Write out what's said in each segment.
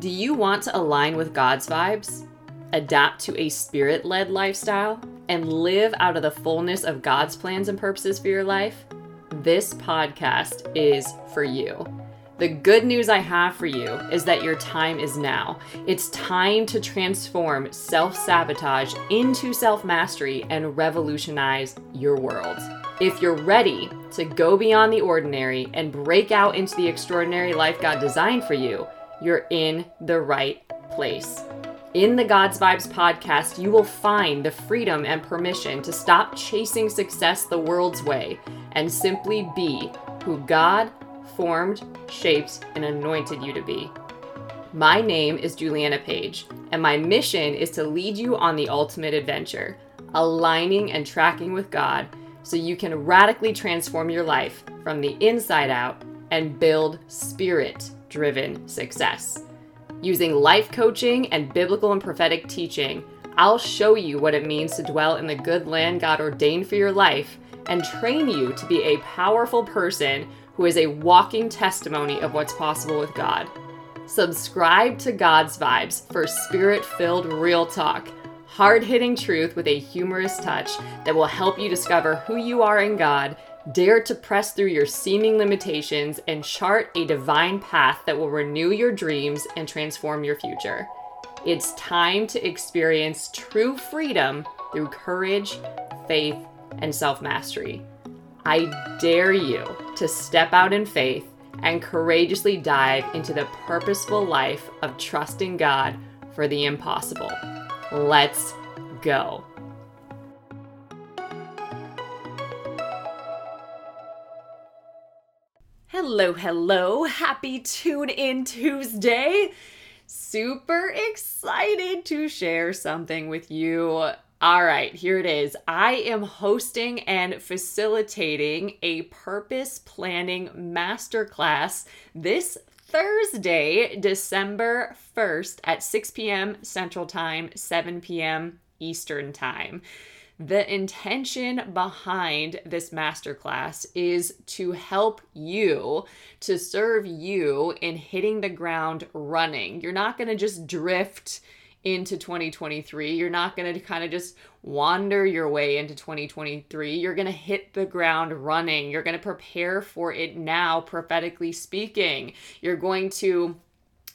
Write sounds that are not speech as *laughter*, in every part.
Do you want to align with God's vibes, adapt to a spirit led lifestyle, and live out of the fullness of God's plans and purposes for your life? This podcast is for you. The good news I have for you is that your time is now. It's time to transform self sabotage into self mastery and revolutionize your world. If you're ready to go beyond the ordinary and break out into the extraordinary life God designed for you, you're in the right place. In the God's Vibes podcast, you will find the freedom and permission to stop chasing success the world's way and simply be who God formed, shaped, and anointed you to be. My name is Juliana Page, and my mission is to lead you on the ultimate adventure, aligning and tracking with God so you can radically transform your life from the inside out and build spirit driven success. Using life coaching and biblical and prophetic teaching, I'll show you what it means to dwell in the good land God ordained for your life and train you to be a powerful person who is a walking testimony of what's possible with God. Subscribe to God's Vibes for spirit filled real talk, hard hitting truth with a humorous touch that will help you discover who you are in God, dare to press through your seeming limitations, and chart a divine path that will renew your dreams and transform your future. It's time to experience true freedom through courage, faith, and self mastery. I dare you to step out in faith and courageously dive into the purposeful life of trusting God for the impossible. Let's go. Hello, hello. Happy Tune In Tuesday. Super excited to share something with you all right, here it is. I am hosting and facilitating a purpose planning masterclass this Thursday, December 1st at 6 p.m. Central Time, 7 p.m. Eastern Time. The intention behind this masterclass is to help you, to serve you in hitting the ground running. You're not going to just drift into 2023. You're not going to kind of just wander your way into 2023. You're going to hit the ground running. You're going to prepare for it now, prophetically speaking. You're going to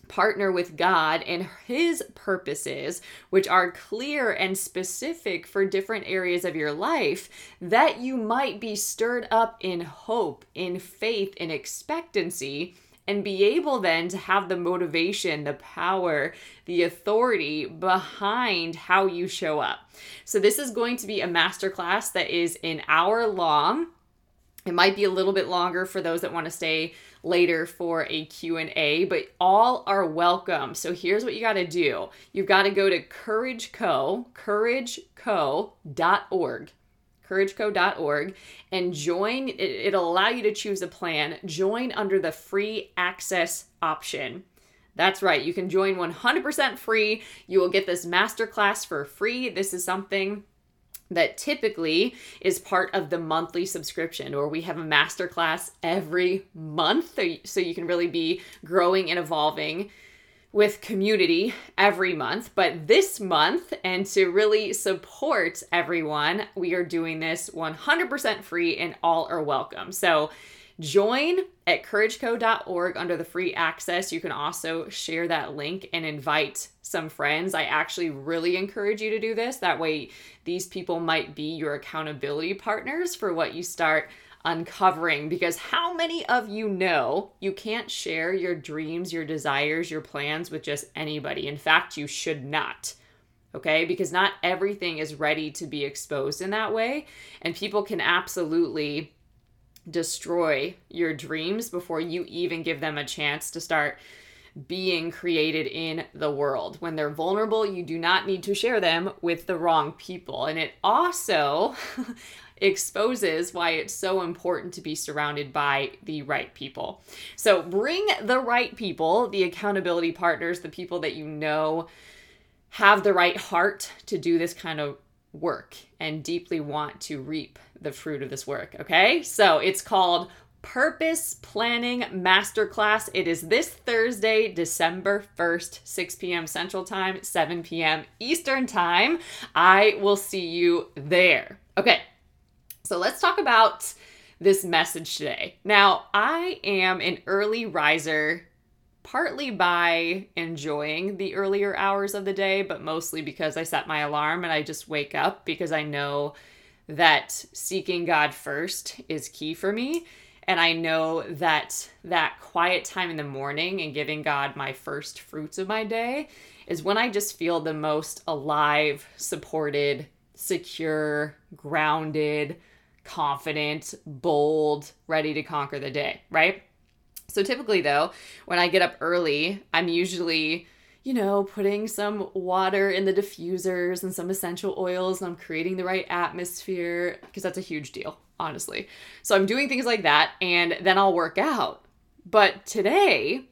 partner with God and His purposes, which are clear and specific for different areas of your life, that you might be stirred up in hope, in faith, in expectancy and be able then to have the motivation, the power, the authority behind how you show up. So this is going to be a masterclass that is an hour long. It might be a little bit longer for those that want to stay later for a Q&A, but all are welcome. So here's what you got to do. You've got to go to courageco, courageco.org courageco.org and join it'll allow you to choose a plan join under the free access option that's right you can join 100% free you will get this masterclass for free this is something that typically is part of the monthly subscription or we have a masterclass every month so you can really be growing and evolving with community every month, but this month, and to really support everyone, we are doing this 100% free and all are welcome. So join at courageco.org under the free access. You can also share that link and invite some friends. I actually really encourage you to do this. That way, these people might be your accountability partners for what you start uncovering because how many of you know you can't share your dreams, your desires, your plans with just anybody? In fact, you should not. Okay, because not everything is ready to be exposed in that way, and people can absolutely destroy your dreams before you even give them a chance to start being created in the world. When they're vulnerable, you do not need to share them with the wrong people. And it also *laughs* exposes why it's so important to be surrounded by the right people. So bring the right people, the accountability partners, the people that you know have the right heart to do this kind of work and deeply want to reap the fruit of this work. Okay. So it's called Purpose Planning Masterclass. It is this Thursday, December 1st, 6 p.m. Central Time, 7 p.m. Eastern Time. I will see you there. Okay, so let's talk about this message today. Now, I am an early riser partly by enjoying the earlier hours of the day, but mostly because I set my alarm and I just wake up because I know that seeking God first is key for me. And I know that that quiet time in the morning and giving God my first fruits of my day is when I just feel the most alive, supported, secure, grounded, confident, bold, ready to conquer the day, right? So typically, though, when I get up early, I'm usually, you know, putting some water in the diffusers and some essential oils, and I'm creating the right atmosphere because that's a huge deal, honestly. So I'm doing things like that, and then I'll work out. But today,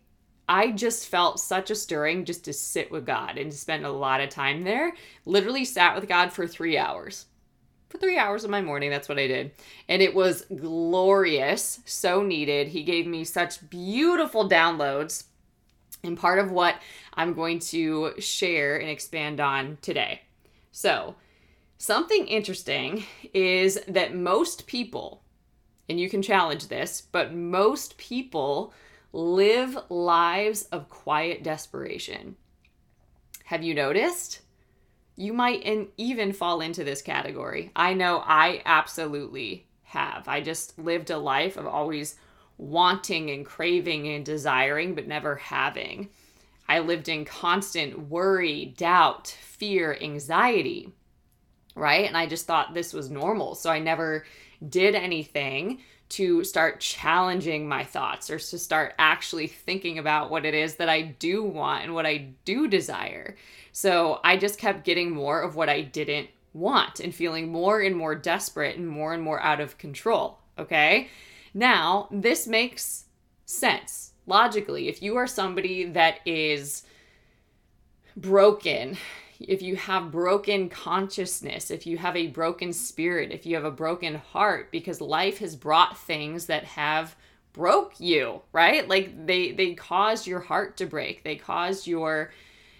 I just felt such a stirring just to sit with God and to spend a lot of time there. Literally sat with God for three hours for three hours of my morning. That's what I did. And it was glorious, so needed. He gave me such beautiful downloads. And part of what I'm going to share and expand on today. So, something interesting is that most people, and you can challenge this, but most people live lives of quiet desperation. Have you noticed? you might in, even fall into this category. I know I absolutely have. I just lived a life of always wanting and craving and desiring, but never having. I lived in constant worry, doubt, fear, anxiety, right? And I just thought this was normal. So I never did anything to start challenging my thoughts or to start actually thinking about what it is that I do want and what I do desire. So I just kept getting more of what I didn't want and feeling more and more desperate and more and more out of control. Okay. Now, this makes sense logically. If you are somebody that is broken, if you have broken consciousness, if you have a broken spirit, if you have a broken heart, because life has brought things that have broke you, right? Like they they caused your heart to break. They caused your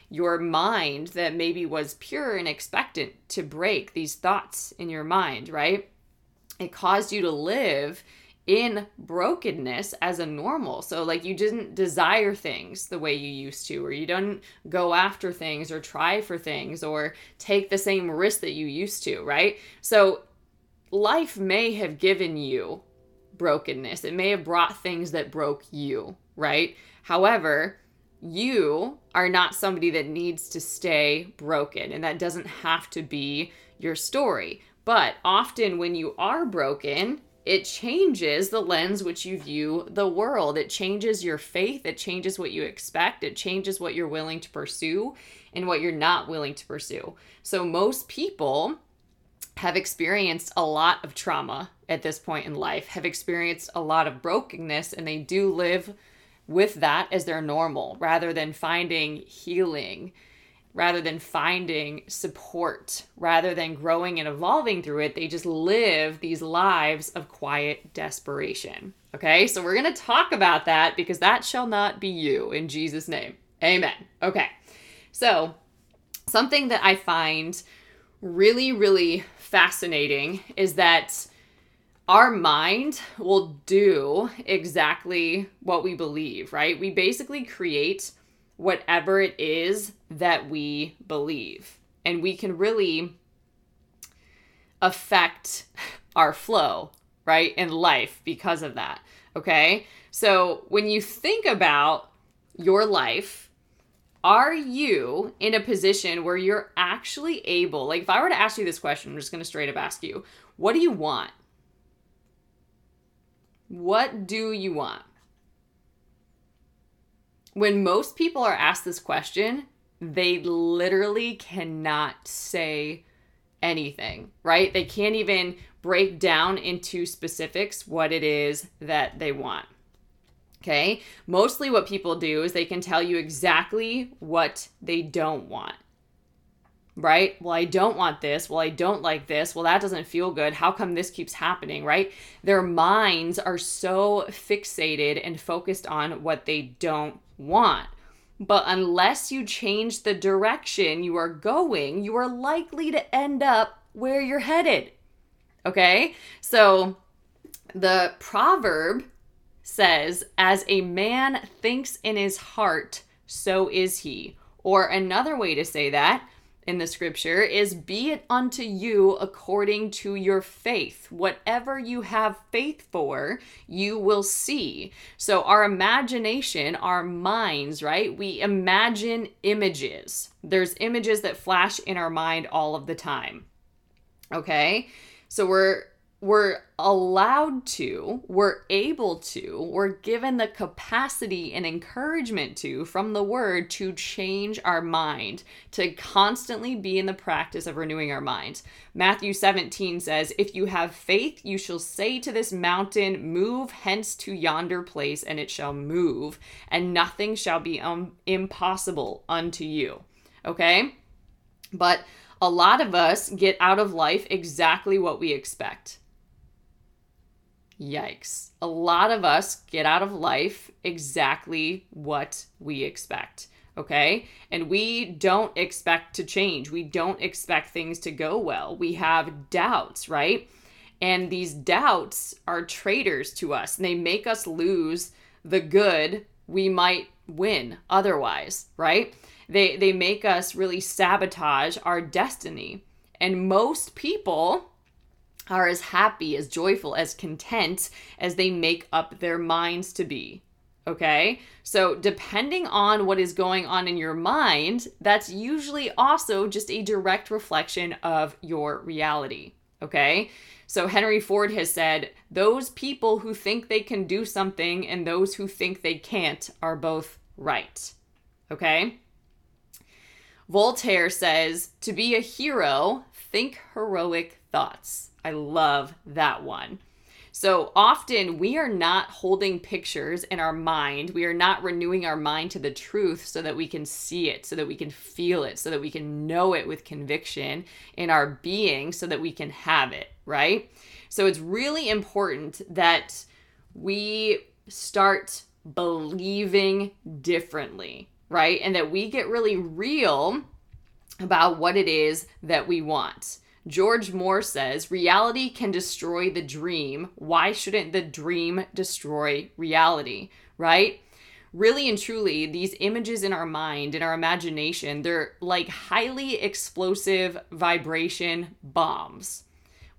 your mind that maybe was pure and expectant to break these thoughts in your mind, right? It caused you to live in brokenness as a normal. So, like, you didn't desire things the way you used to, or you don't go after things or try for things or take the same risk that you used to, right? So, life may have given you brokenness, it may have brought things that broke you, right? However, you are not somebody that needs to stay broken, and that doesn't have to be your story. But often, when you are broken, it changes the lens which you view the world. It changes your faith. It changes what you expect. It changes what you're willing to pursue and what you're not willing to pursue. So, most people have experienced a lot of trauma at this point in life, have experienced a lot of brokenness, and they do live with that as their normal rather than finding healing, rather than finding support, rather than growing and evolving through it. They just live these lives of quiet desperation. Okay, so we're to talk about that because that shall not be you in Jesus' name. Amen. Okay, so something that I find really, really fascinating is that our mind will do exactly what we believe, right? We basically create whatever it is that we believe. And we can really affect *laughs* our flow, right, in life because of that. Okay? So when you think about your life, are you in a position where you're actually able, like if I were to ask you this question, I'm just going to straight up ask you, what do you want? What do you want? When most people are asked this question, they literally cannot say anything, right? They can't even break down into specifics what it is that they want. Okay? Mostly what people do is they can tell you exactly what they don't want. Right? Well, I don't want this. Well, I don't like this. Well, that doesn't feel good. How come this keeps happening, right? Their minds are so fixated and focused on what they don't want. But unless you change the direction you are going, you are likely to end up where you're headed. Okay? So the proverb says, As a man thinks in his heart, so is he. Or another way to say that in the scripture is be it unto you according to your faith. Whatever you have faith for, you will see. So, our imagination, our minds, right? We imagine images. There's images that flash in our mind all of the time. Okay? So, we're we're allowed to, we're able to, we're given the capacity and encouragement to from the word to change our mind, to constantly be in the practice of renewing our minds. Matthew 17 says, If you have faith, you shall say to this mountain, Move hence to yonder place, and it shall move, and nothing shall be um, impossible unto you. Okay? But a lot of us get out of life exactly what we expect Yikes. A lot of us get out of life exactly what we expect. Okay. And we don't expect to change. We don't expect things to go well. We have doubts, right? And these doubts are traitors to us and they make us lose the good we might win otherwise, right? They, they make us really sabotage our destiny. And most people, are as happy, as joyful, as content as they make up their minds to be. Okay? So, depending on what is going on in your mind, that's usually also just a direct reflection of your reality. Okay? So, Henry Ford has said, those people who think they can do something and those who think they can't are both right. Okay? Voltaire says, to be a hero, think heroic thoughts. I love that one. So often we are not holding pictures in our mind. We are not renewing our mind to the truth so that we can see it, so that we can feel it, so that we can know it with conviction in our being, so that we can have it, right? So it's really important that we start believing differently, right? And that we get really real about what it is that we want. George Moore says, reality can destroy the dream. Why shouldn't the dream destroy reality? Right? Really and truly, these images in our mind, in our imagination, they're like highly explosive vibration bombs,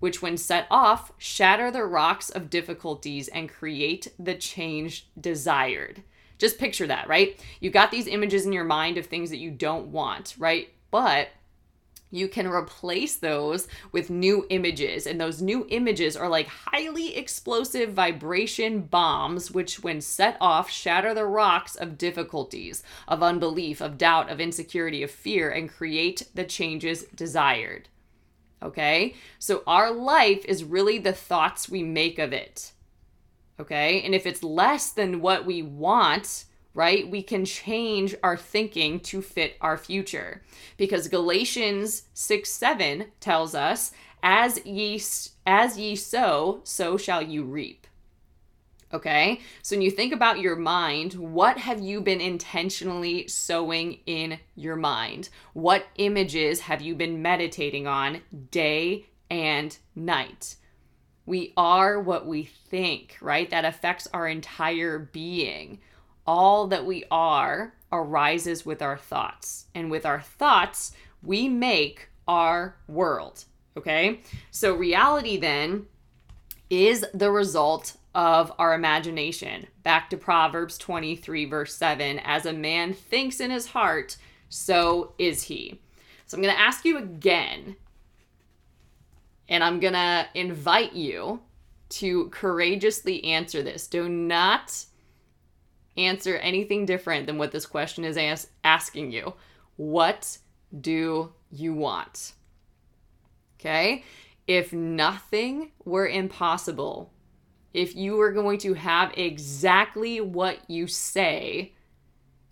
which, when set off, shatter the rocks of difficulties and create the change desired. Just picture that, right? You got these images in your mind of things that you don't want, right? But you can replace those with new images. And those new images are like highly explosive vibration bombs, which, when set off, shatter the rocks of difficulties, of unbelief, of doubt, of insecurity, of fear, and create the changes desired. Okay? So our life is really the thoughts we make of it. Okay? And if it's less than what we want, right? We can change our thinking to fit our future. Because Galatians 6 7 tells us, as ye, as ye sow, so shall you reap. Okay? So when you think about your mind, what have you been intentionally sowing in your mind? What images have you been meditating on day and night? We are what we think, right? That affects our entire being all that we are arises with our thoughts. And with our thoughts, we make our world. Okay? So reality then is the result of our imagination. Back to Proverbs 23, verse 7 As a man thinks in his heart, so is he. So I'm going to ask you again, and I'm going to invite you to courageously answer this. Do not answer anything different than what this question is as- asking you. What do you want? Okay? If nothing were impossible, if you were going to have exactly what you say,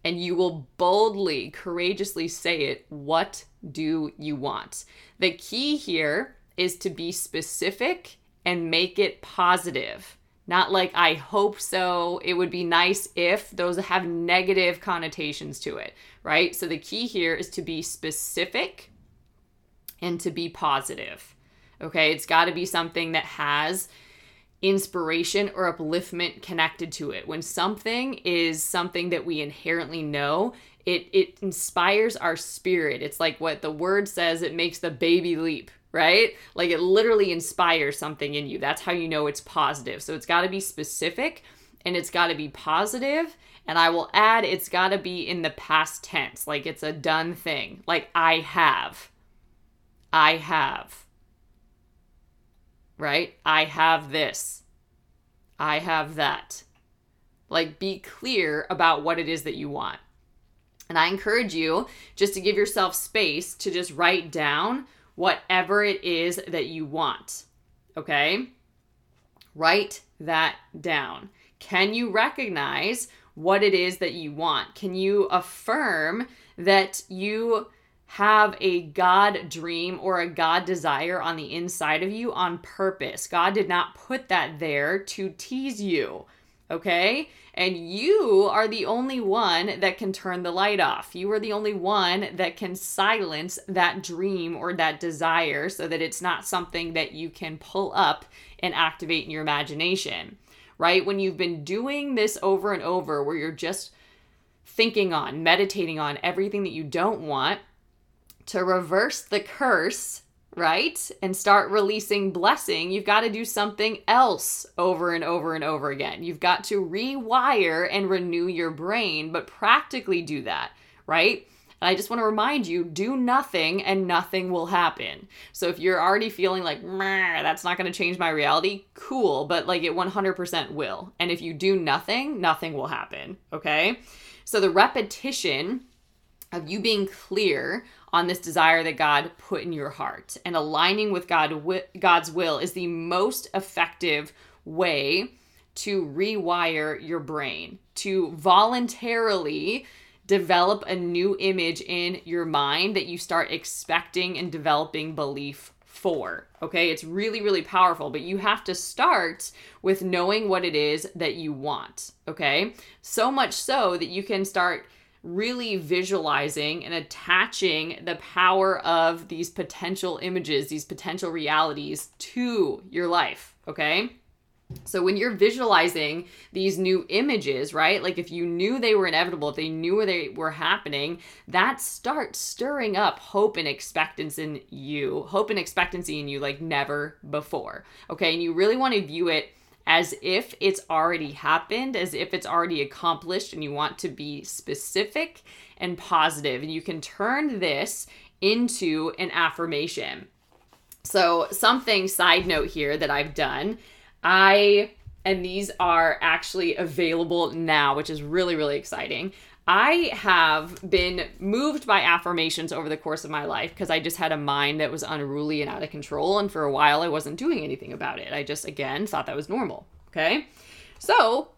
and you will boldly, courageously say it. What do you want? The key here is to be specific and make it positive. Not like I hope so, it would be nice if those have negative connotations to it, right? So the key here is to be specific and to be positive. Okay, it's got to be something that has inspiration or upliftment connected to it. When something is something that we inherently know, it it inspires our spirit. It's like what the word says, it makes the baby leap, right? Like it literally inspires something in you. That's how you know it's positive. So it's got to be specific and it's got to be positive. and I will add it's got to be in the past tense, like it's a done thing. Like I have. I have right? I have this. I have that. Like, be clear about what it is that you want. And I encourage you just to give yourself space to just write down whatever it is that you want. Okay? Write that down. Can you recognize what it is that you want? Can you affirm that you have a God dream or a God desire on the inside of you on purpose. God did not put that there to tease you, okay? And you are the only one that can turn the light off. You are the only one that can silence that dream or that desire so that it's not something that you can pull up and activate in your imagination, right? When you've been doing this over and over, where you're just thinking on, meditating on everything that you don't want to reverse the curse, right? And start releasing blessing, you've got to do something else over and over and over again. You've got to rewire and renew your brain, but practically do that, right? And I just want to remind you do nothing and nothing will happen. So if you're already feeling like, that's not going to change my reality, cool, but like it 100% will. And if you do nothing, nothing will happen, okay? So the repetition of you being clear on this desire that God put in your heart. And aligning with God God's will is the most effective way to rewire your brain, to voluntarily develop a new image in your mind that you start expecting and developing belief for. Okay, it's really, really powerful, but you have to start with knowing what it is that you want. Okay, so much so that you can start really visualizing and attaching the power of these potential images, these potential realities to your life, okay? So when you're visualizing these new images, right? Like if you knew they were inevitable, if they knew they were happening, that starts stirring up hope and expectancy in you, hope and expectancy in you like never before. Okay? And you really want to view it as if it's already happened, as if it's already accomplished, and you want to be specific and positive. And you can turn this into an affirmation. So, something side note here that I've done, I and these are actually available now, which is really, really exciting. I have been moved by affirmations over the course of my life because I just had a mind that was unruly and out of control. And for a while, I wasn't doing anything about it. I just, again, thought that was normal. Okay. So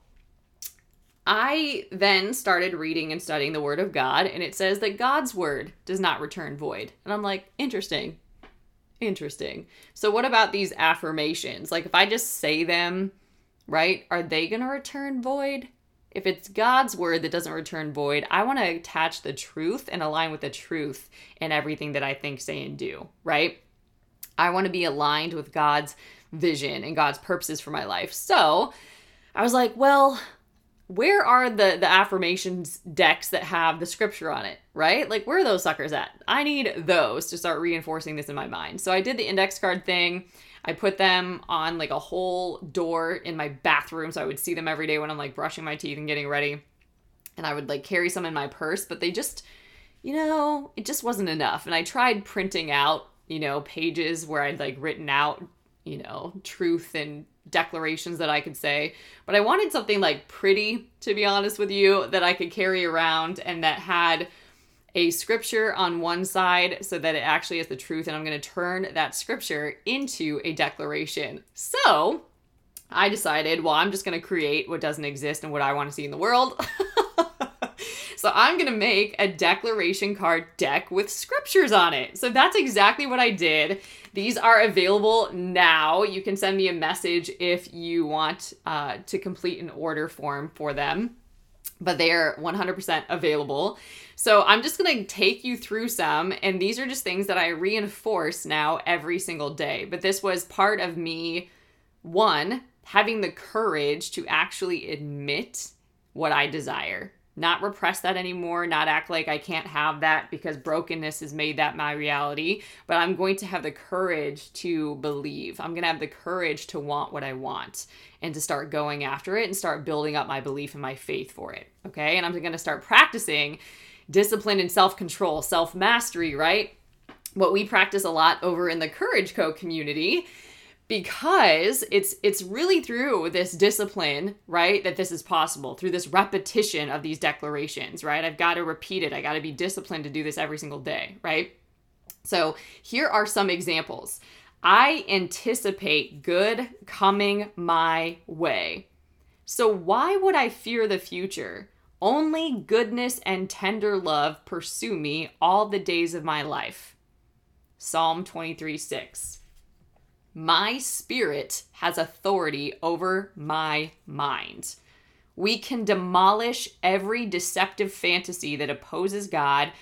I then started reading and studying the Word of God, and it says that God's Word does not return void. And I'm like, interesting. Interesting. So, what about these affirmations? Like, if I just say them, right, are they going to return void? If it's God's word that doesn't return void, I want to attach the truth and align with the truth in everything that I think, say, and do, right? I want to be aligned with God's vision and God's purposes for my life. So I was like, well, where are the the affirmations decks that have the scripture on it, right? Like where are those suckers at? I need those to start reinforcing this in my mind. So I did the index card thing. I put them on like a whole door in my bathroom so I would see them every day when I'm like brushing my teeth and getting ready. And I would like carry some in my purse, but they just, you know, it just wasn't enough. And I tried printing out, you know, pages where I'd like written out, you know, truth and declarations that I could say, but I wanted something like pretty, to be honest with you, that I could carry around and that had a scripture on one side so that it actually is the truth, and I'm going to turn that scripture into a declaration. So I decided, well, I'm just going to create what doesn't exist and what I want to see in the world. *laughs* So I'm going to make a declaration card deck with scriptures on it. So that's exactly what I did. These are available now. You can send me a message if you want uh, to complete an order form for them but they are 100% available. So I'm just going to take you through some, and these are just things that I reinforce now every single day. But this was part of me, one, having the courage to actually admit what I desire not repress that anymore, not act like I can't have that because brokenness has made that my reality, but I'm going to have the courage to believe. I'm going to have the courage to want what I want and to start going after it and start building up my belief and my faith for it. Okay? And I'm going to start practicing discipline and self-control, self-mastery, right? What we practice a lot over in the Courage Co community because it's it's really through this discipline right that this is possible through this repetition of these declarations right? I've got to repeat it. I got to be disciplined to do this every single day right? So here are some examples. I anticipate good coming my way. So why would i fear the future? Only goodness and tender love pursue me all the days of my life. Psalm 23 6 my spirit has authority over my mind. We can demolish every deceptive fantasy that opposes God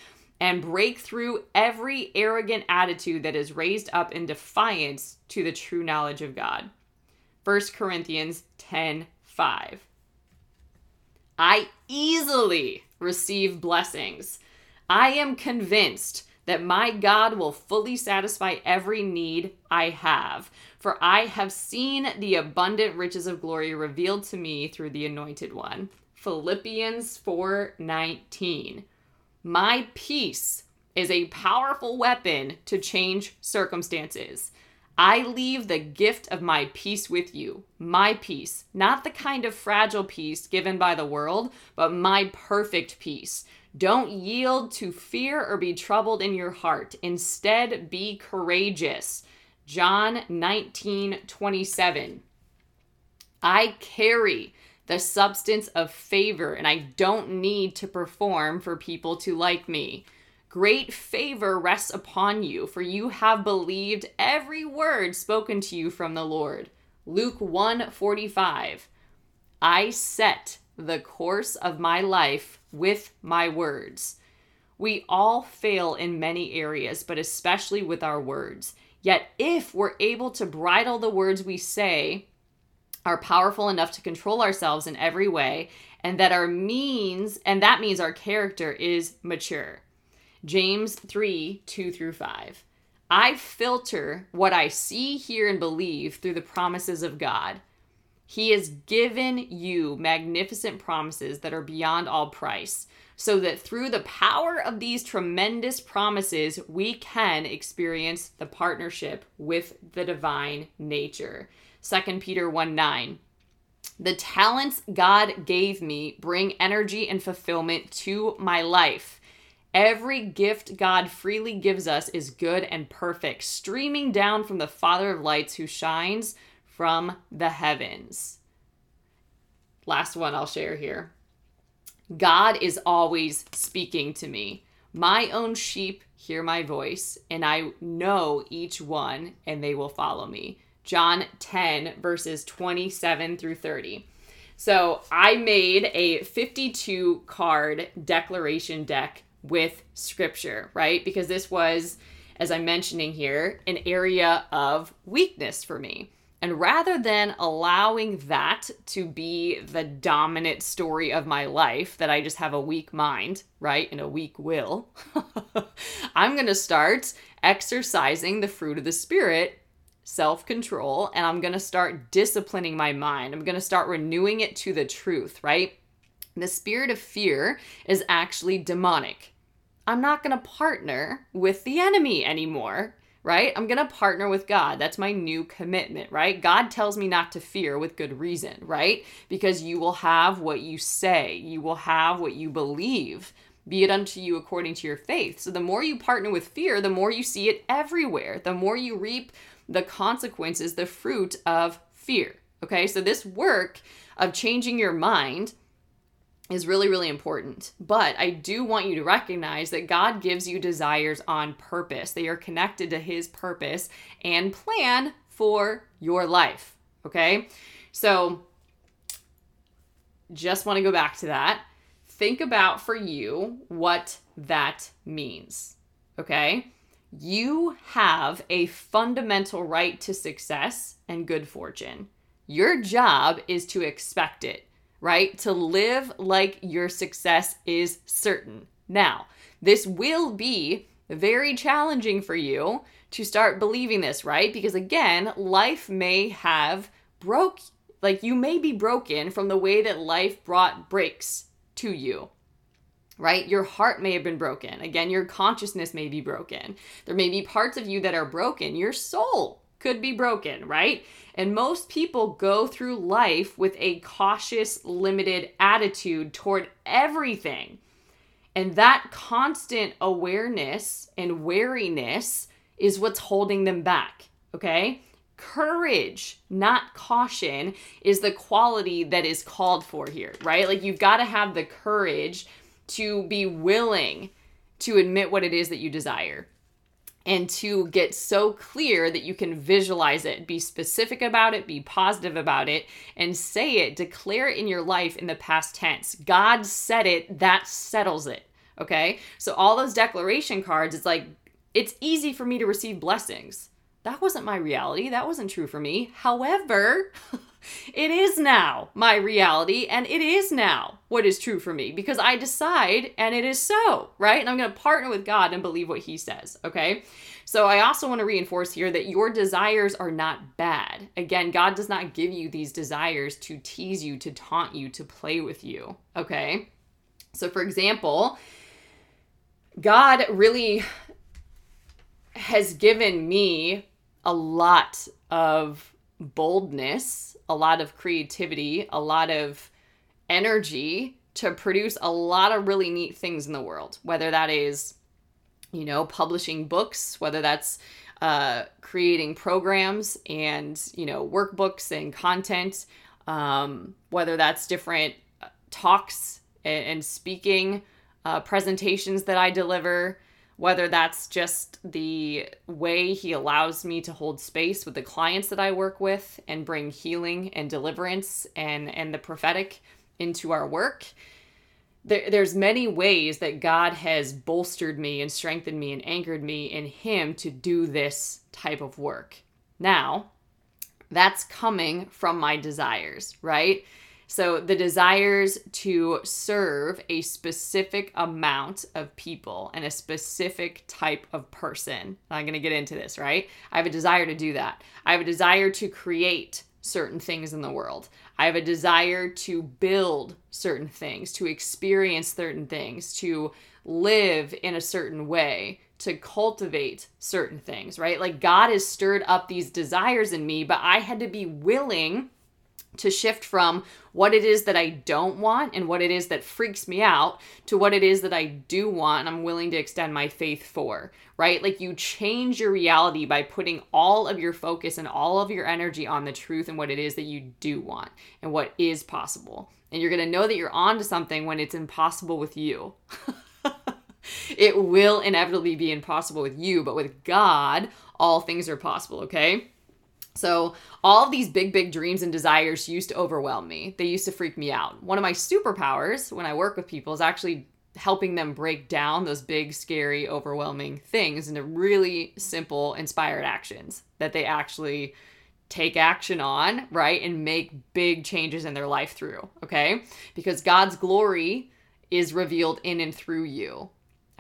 and break through every arrogant attitude that is raised up in defiance to the true knowledge of God. 1 Corinthians 10 5. I easily receive blessings. I am convinced that my God will fully satisfy every need I have. For I have seen the abundant riches of glory revealed to me through the anointed one. Philippians 4:19. My peace is a powerful weapon to change circumstances. I leave the gift of my peace with you. My peace, not the kind of fragile peace given by the world, but my perfect peace don't yield to fear or be troubled in your heart. Instead, be courageous. John 19 27. I carry the substance of favor, and I don't need to perform for people to like me. Great favor rests upon you, for you have believed every word spoken to you from the Lord. Luke 1 45. I set the course of my life with my words. We all fail in many areas, but especially with our words. Yet, if we're able to bridle the words we say, are powerful enough to control ourselves in every way, and that our means, and that means our character is mature. James 3 2 through 5. I filter what I see, hear, and believe through the promises of God. He has given you magnificent promises that are beyond all price, so that through the power of these tremendous promises, we can experience the partnership with the divine nature. 2 Peter 1 9. The talents God gave me bring energy and fulfillment to my life. Every gift God freely gives us is good and perfect, streaming down from the Father of lights who shines from the heavens. Last one I'll share here. God is always speaking to me. My own sheep hear my voice, and I know each one, and they will follow me. John 10, verses 27 through 30. So I made a 52 card declaration deck with scripture, right? Because this was, as I'm mentioning here, an area of weakness for me. And rather than allowing that to be the dominant story of my life, that I just have a weak mind, right, and a weak will, *laughs* I'm to start exercising the fruit of the Spirit, self control, and I'm to start disciplining my mind. I'm to start renewing it to the truth, right? The spirit of fear is actually demonic. I'm not to partner with the enemy anymore right? I'm going to partner with God. That's my new commitment, right? God tells me not to fear with good reason, right? Because you will have what you say, you will have what you believe. Be it unto you according to your faith. So, the more you partner with fear, the more you see it everywhere. The more you reap the consequences, the fruit of fear. Okay, so this work of changing your mind is really, really important. But I do want you to recognize that God gives you desires on purpose. They are connected to His purpose and plan for your life. Okay? So, just want to go back to that. Think about for you what that means. Okay? You have a fundamental right to success and good fortune. Your job is to expect it right? To live like your success is certain. Now, this will be very challenging for you to start believing this, right? Because again, life may have broke like you may be broken from the way that life brought breaks to you. Right? Your heart may have been broken. Again, your consciousness may be broken. There may be parts of you that are broken. Your soul could be broken, right? And most people go through life with a cautious, limited attitude toward everything. And that constant awareness and wariness is what's holding them back, okay? Courage, not caution, is the quality that is called for here, right? Like you've got to have the courage to be willing to admit what it is that you desire and to get so clear that you can visualize it, be specific about it, be positive about it, and say it, declare it in your life in the past tense. God said it, that settles it. Okay? So, all those declaration cards, it's like, it's easy for me to receive blessings. That wasn't my reality. That wasn't true for me. However, *laughs* it is now my reality and it is now what is true for me because I decide and it is so, right? And I'm going to partner with God and believe what He says, okay? So I also want to reinforce here that your desires are not bad. Again, God does not give you these desires to tease you, to taunt you, to play with you, okay? So, for example, God really has given me a lot of boldness, a lot of creativity, a lot of energy to produce a lot of really neat things in the world, whether that is, you know, publishing books, whether that's uh, creating programs and, you know, workbooks and content, um, whether that's different uh, talks and, and speaking uh, presentations that I deliver whether that's just the way he allows me to hold space with the clients that I work with and bring healing and deliverance and and the prophetic into our work. There, there's many ways that God has bolstered me and strengthened me and anchored me in him to do this type of work. Now, that's coming from my desires, right? So the desires to serve a specific amount of people and a specific type of person. I'm going to get into this, right? I have a desire to do that. I have a desire to create certain things in the world. I have a desire to build certain things, to experience certain things, to live in a certain way, to cultivate certain things, right? Like God has stirred up these desires in me, but I had to be willing to shift from what it is that I don't want and what it is that freaks me out to what it is that I do want and I'm willing to extend my faith for, right? Like you change your reality by putting all of your focus and all of your energy on the truth and what it is that you do want and what is possible. And you're going to know that you're onto something when it's impossible with you. *laughs* it will inevitably be impossible with you, but with God, all things are possible, okay? So, all of these big, big dreams and desires used to overwhelm me. They used to freak me out. One of my superpowers when I work with people is actually helping them break down those big, scary, overwhelming things into really simple, inspired actions that they actually take action on, right? And make big changes in their life through, okay? Because God's glory is revealed in and through you.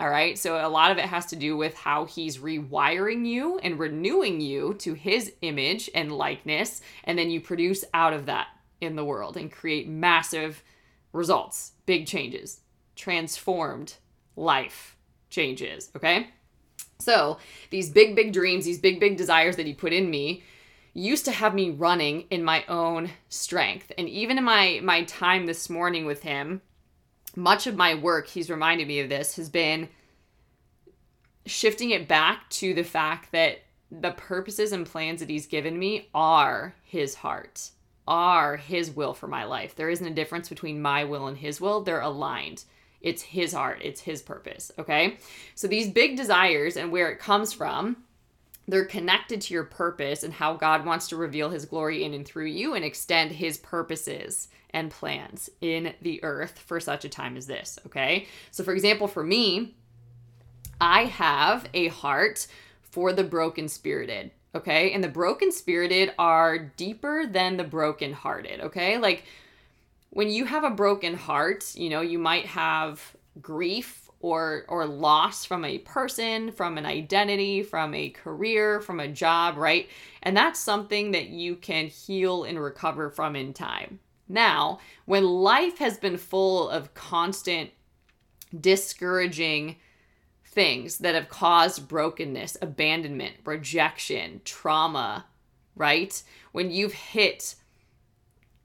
All right. So a lot of it has to do with how he's rewiring you and renewing you to his image and likeness. And then you produce out of that in the world and create massive results, big changes, transformed life changes. Okay. So these big, big dreams, these big, big desires that he put in me used to have me running in my own strength. And even in my my time this morning with him, much of my work, he's reminded me of this, has been shifting it back to the fact that the purposes and plans that he's given me are his heart. are his will for my life. There isn't a difference between my will and his will. They're aligned. It's his heart, it's his purpose, okay? So these big desires and where it comes from, they're connected to your purpose and how God wants to reveal his glory in and through you and extend his purposes and plans in the earth for such a time as this, okay? So for example, for me, I have a heart for the broken spirited okay? And the broken spirited are deeper than the broken hearted, okay? Like when you have a broken heart, you know, you might have grief or or loss from a person, from an identity, from a career, from a job, right? And that's something that you can heal and recover from in time. Now, when life has been full of constant discouraging things that have caused brokenness, abandonment, rejection, trauma, right? When you've hit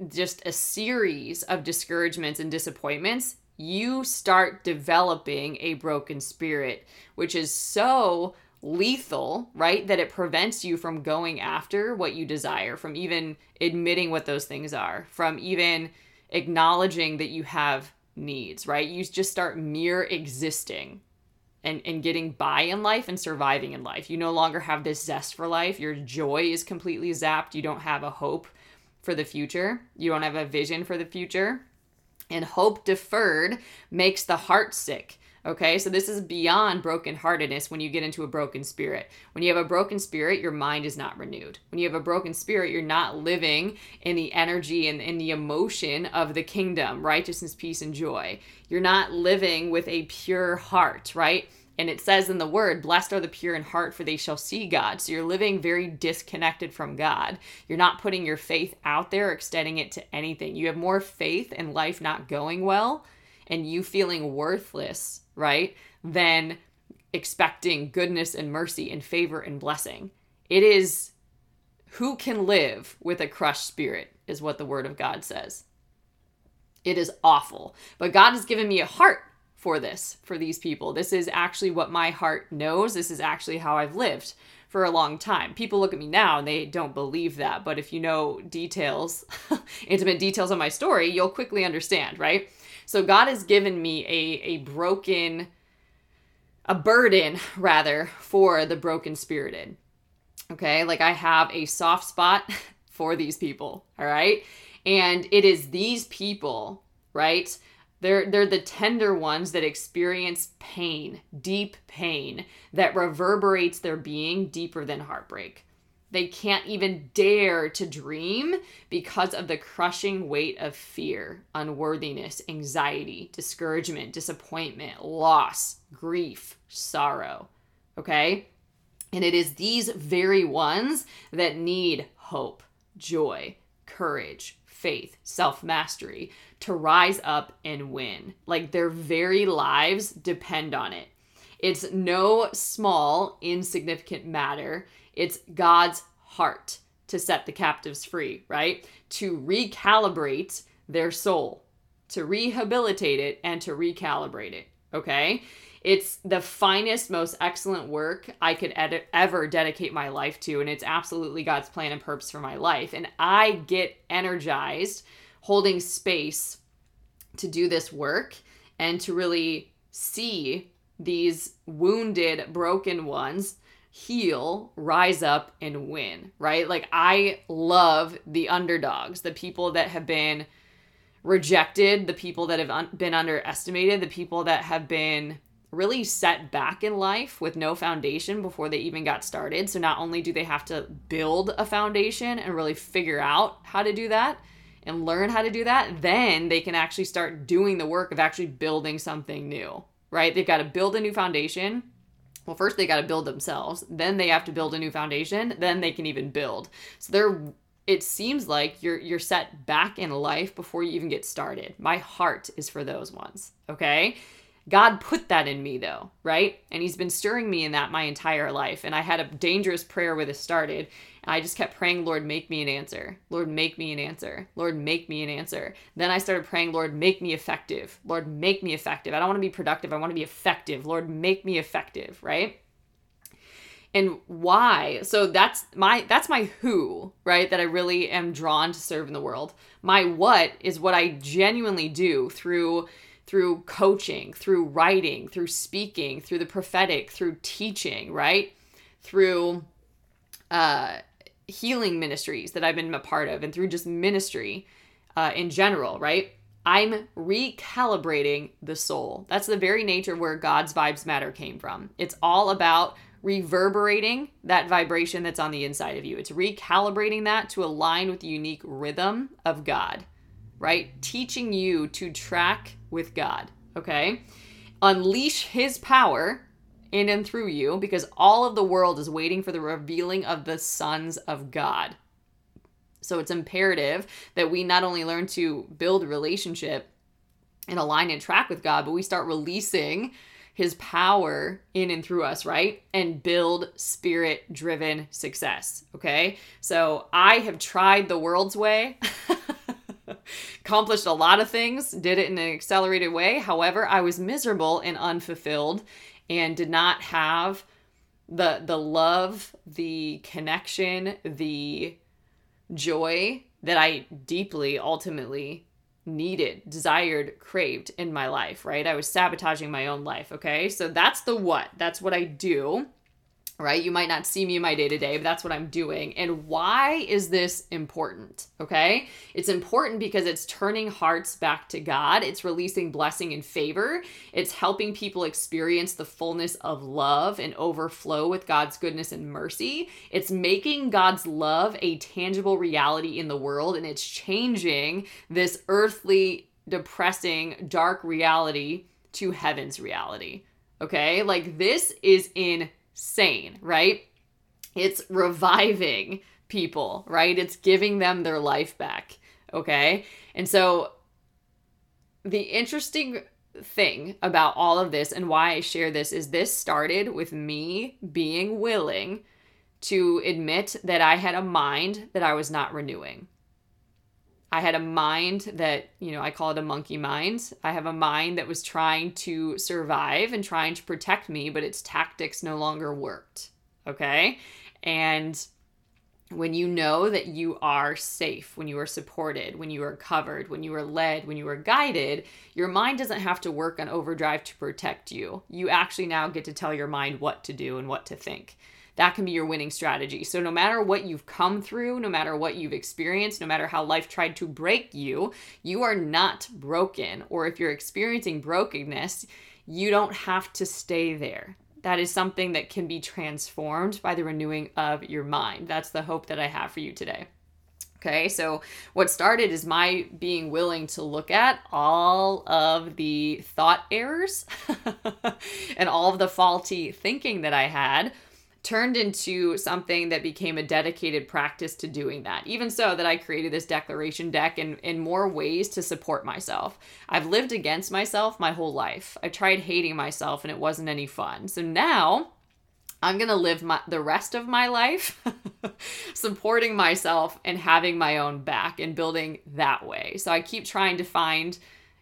just a series of discouragements and disappointments, you start developing a broken spirit, which is so lethal, right? That it prevents you from going after what you desire, from even admitting what those things are, from even acknowledging that you have needs, right? You just start mere existing and, and getting by in life and surviving in life. You no longer have this zest for life. Your joy is completely zapped. You don't have a hope for the future. You don't have a vision for the future. And hope deferred makes the heart sick. Okay, so this is beyond brokenheartedness when you get into a broken spirit. When you have a broken spirit, your mind is not renewed. When you have a broken spirit, you're not living in the energy and in the emotion of the kingdom, righteousness, peace, and joy. You're not living with a pure heart, right? And it says in the word, blessed are the pure in heart, for they shall see God. So you're living very disconnected from God. You're not putting your faith out there, extending it to anything. You have more faith in life not going well and you feeling worthless right, than expecting goodness and mercy and favor and blessing. It is who can live with a crushed spirit, is what the word of God says. It is awful. But God has given me a heart for this, for these people. This is actually what my heart knows. This is actually how I've lived for a long time. People look at me now and they don't believe that. But if you know details, *laughs* intimate details of my story, you'll quickly understand, right? So God has given me a, a broken, a burden *laughs* rather, for the broken spirited. Okay, like I have a soft spot *laughs* for these people, all right? And it is these people, right? They're they're the tender ones that experience pain, deep pain that reverberates their being deeper than heartbreak. They can't even dare to dream because of the crushing weight of fear, unworthiness, anxiety, discouragement, disappointment, loss, grief, sorrow. Okay? And it is these very ones that need hope, joy, courage, faith, self mastery to rise up and win. Like their very lives depend on it. It's no small, insignificant matter it's God's heart to set the captives free, right? To recalibrate their soul, to rehabilitate it, and to recalibrate it, okay? It's the finest, most excellent work I could ed- ever dedicate my life to, and it's absolutely God's plan and purpose for my life. And I get energized holding space to do this work and to really see these wounded, broken ones heal, rise up, and win, right? Like, I love the underdogs, the people that have been rejected, the people that have un- been underestimated, the people that have been really set back in life with no foundation before they even got started. So, not only do they have to build a foundation and really figure out how to do that and learn how to do that, then they can actually start doing the work of actually building something new, right? They've got to build a new foundation well first they got to build themselves then they have to build a new foundation then they can even build so they're it seems like you're you're set back in life before you even get started my heart is for those ones okay God put that in me though, right? And he's been stirring me in that my entire life. And I had a dangerous prayer where this started. And I just kept praying, Lord, make me an answer. Lord, make me an answer. Lord, make me an answer. Then I started praying, Lord, make me effective. Lord, make me effective. I don't want to be productive. I want to be effective. Lord, make me effective, right? and why so that's my that's my who right that i really am drawn to serve in the world my what is what i genuinely do through through coaching through writing through speaking through the prophetic through teaching right through uh healing ministries that i've been a part of and through just ministry uh, in general right I'm recalibrating the soul. That's the very nature where God's vibes matter came from. It's all about reverberating that vibration that's on the inside of you. It's recalibrating that to align with the unique rhythm of God, right? Teaching you to track with God, okay? Unleash His power in and through you because all of the world is waiting for the revealing of the sons of God. So it's imperative that we not only learn to build relationship and align and track with God, but we start releasing his power in and through us, right? And build spirit driven success. Okay. So I have tried the world's way. *laughs* accomplished a lot of things, did it in an accelerated way. However, I was miserable and unfulfilled and did not have the the love, the connection, the joy that I deeply ultimately needed, desired, craved in my life, right? I was sabotaging my own life, okay? So that's the what. That's what I do right? You might not see me in my day to day, but that's what I'm doing. And why is this important? Okay. It's important because it's turning hearts back to God, it's releasing blessing and favor, it's helping people experience the fullness of love and overflow with God's goodness and mercy. It's making God's love a tangible reality in the world, and it's changing this earthly, depressing, dark reality to heaven's reality. Okay. Like this is in sane, right? It's reviving people, right? It's giving them their life back, okay? And so the interesting thing about all of this and why I share this is this started with me being willing to admit that I had a mind that I was not renewing. I had a mind that, you know, I call it a monkey mind. I have a mind that was trying to survive and trying to protect me, but its tactics no longer worked. Okay. And when you know that you are safe, when you are supported, when you are covered, when you are led, when you are guided, your mind doesn't have to work on overdrive to protect you. You actually now get to tell your mind what to do and what to think that can be your winning strategy. So, no matter what you've come through, no matter what you've experienced, no matter how life tried to break you, you are not broken. Or if you're experiencing brokenness, you don't have to stay there. That is something that can be transformed by the renewing of your mind. That's the hope that I have for you today. Okay, so what started is my being willing to look at all of the thought errors *laughs* and all of the faulty thinking that I had turned into something that became a dedicated practice to doing that. Even so, that I created this declaration deck in, in more ways to support myself. I've lived against myself my whole life. I tried hating myself and it wasn't any fun. So now I'm going to live my, the rest of my life *laughs* supporting myself and having my own back and building that way. So I keep trying to find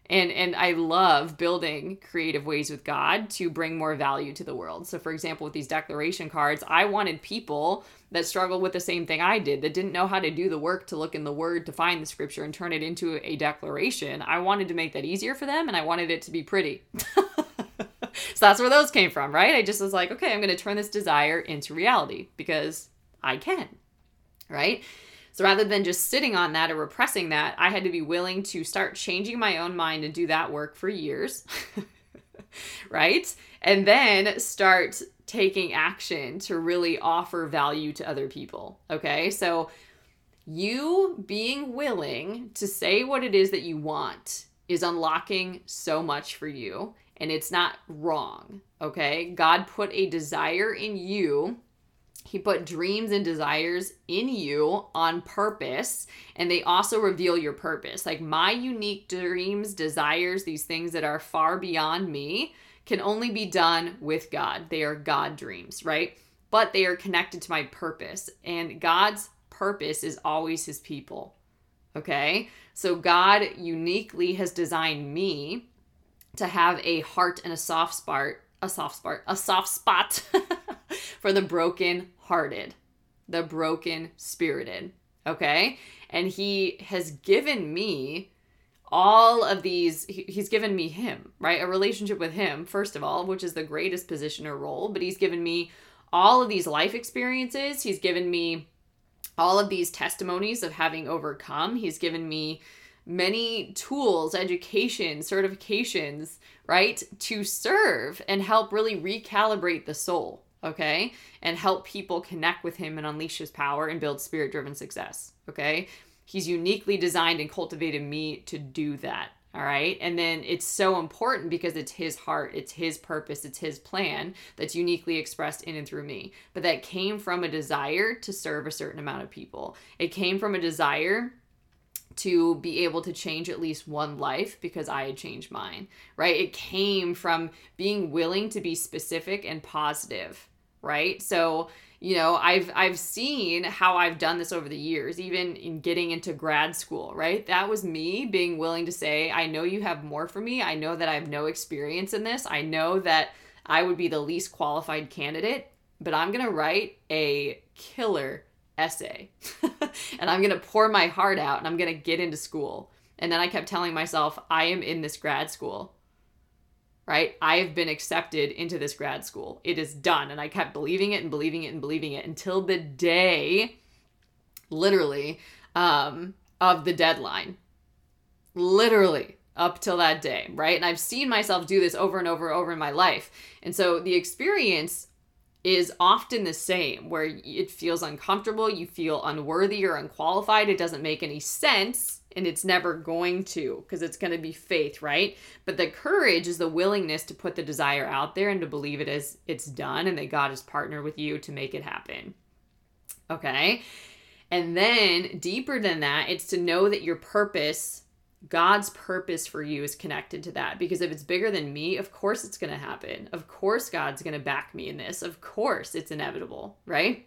and and I love building creative ways with God to bring more value to the world. So for example, with these declaration cards, I wanted people that struggled with the same thing I did, that didn't know how to do the work to look in the word to find the scripture and turn it into a declaration. I wanted to make that easier for them and I wanted it to be pretty. *laughs* so that's where those came from, right? I just was like, okay, I'm going to turn this desire into reality because I can. Right? So rather than just sitting on that or repressing that, I had to be willing to start changing my own mind and do that work for years. *laughs* right? And then start taking action to really offer value to other people. Okay? So you being willing to say what it is that you want is unlocking so much for you and it's not wrong. Okay? God put a desire in you he put dreams and desires in you on purpose, and they also reveal your purpose. Like my unique dreams, desires, these things that are far beyond me, can only be done with God. They are God dreams, right? But they are connected to my purpose, and God's purpose is always his people. Okay? So God uniquely has designed me to have a heart and a soft spot, a soft spot, a soft spot *laughs* for the broken hearted, the broken spirited. Okay? And he has given me all of these he's given me him right a relationship with him first of all which is the greatest position or role but he's given me all of these life experiences he's given me all of these testimonies of having overcome he's given me many tools, education, certifications, right, to serve and help really recalibrate the soul, okay, and help people connect with Him and unleash His power and build spirit driven success, okay. He's uniquely designed and cultivated me to do that. All right. And then it's so important because it's his heart, it's his purpose, it's his plan that's uniquely expressed in and through me. But that came from a desire to serve a certain amount of people. It came from a desire to be able to change at least one life because I had changed mine, right? It came from being willing to be specific and positive, right? So, you know, I've I've seen how I've done this over the years, even in getting into grad school, right? That was me being willing to say, I know you have more for me. I know that I have no experience in this. I know that I would be the least qualified candidate, but I'm going to write a killer essay *laughs* and I'm going to pour my heart out and I'm going to get into school. And then I kept telling myself, I am in this grad school, right? I have been accepted into this grad school. It is done. And I kept believing it and believing it and believing it until the day, literally, um, of the deadline. Literally up till that day, right? And I've seen myself do this over and over and over in my life. And so the experience is often the same where it feels uncomfortable, you feel unworthy or unqualified, it doesn't make any sense, and it's never going to because it's going to be faith, right? But the courage is the willingness to put the desire out there and to believe it as it's done and that God is partnered with you to make it happen. Okay? And then deeper than that, it's to know that your purpose God's purpose for you is connected to that because if it's bigger than me, of course it's going to happen. Of course God's going to back me in this. Of course it's inevitable, right?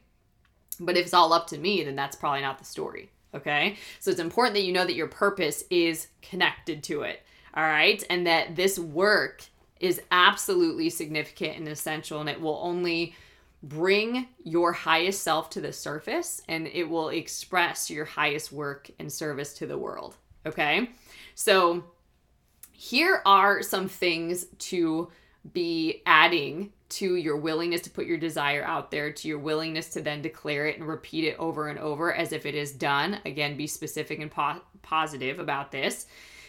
But if it's all up to me, then that's probably not the story. Okay? So it's important that you know that your purpose is connected to it. All right? And that this work is absolutely significant and essential and it will only bring your highest self to the surface and it will express your highest work and service to the world. Okay. So here are some things to be adding to your willingness to put your desire out there, to your willingness to then declare it and repeat it over and over as if it is done. Again, be specific and po- positive about this.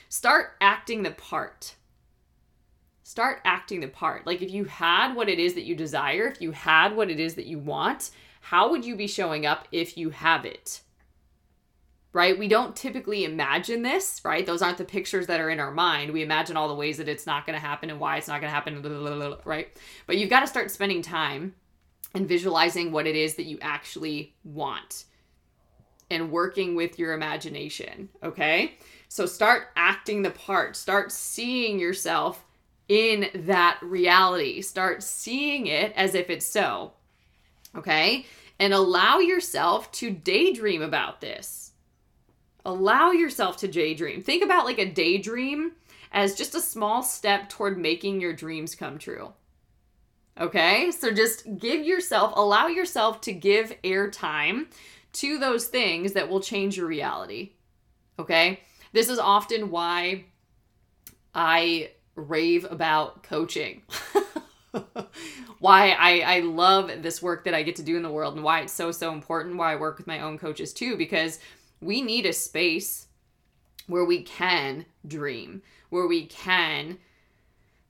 Start acting the part. Start acting the part. Like if you had what it is that you desire, if you had what it is that you want, how would you be showing up if you have it? Right? We don't typically imagine this, right? Those aren't the pictures that are in our mind. We imagine all the ways that it's not going to happen and why it's not going to happen, *laughs* right? But you've got to start spending time and visualizing what it is that you actually want and working with your imagination, okay? So start acting the part, start seeing yourself in that reality, start seeing it as if it's so, okay? And allow yourself to daydream about this Allow yourself to daydream. Think about like a daydream as just a small step toward making your dreams come true. Okay? So just give yourself, allow yourself to give airtime to those things that will change your reality. Okay? This is often why I rave about coaching. *laughs* why I, I love this work that I get to do in the world and why it's so, so important. Why I work with my own coaches too, because we need a space where we can dream, where we can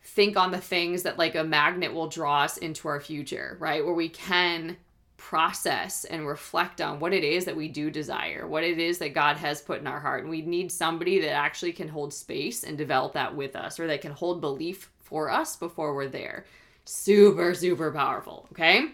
think on the things that like a magnet will draw us into our future, right? Where we can process and reflect on what it is that we do desire, what it is that God has put in our heart. And we need somebody that actually can hold space and develop that with us or that can hold belief for us before we're there. Super, super powerful, okay?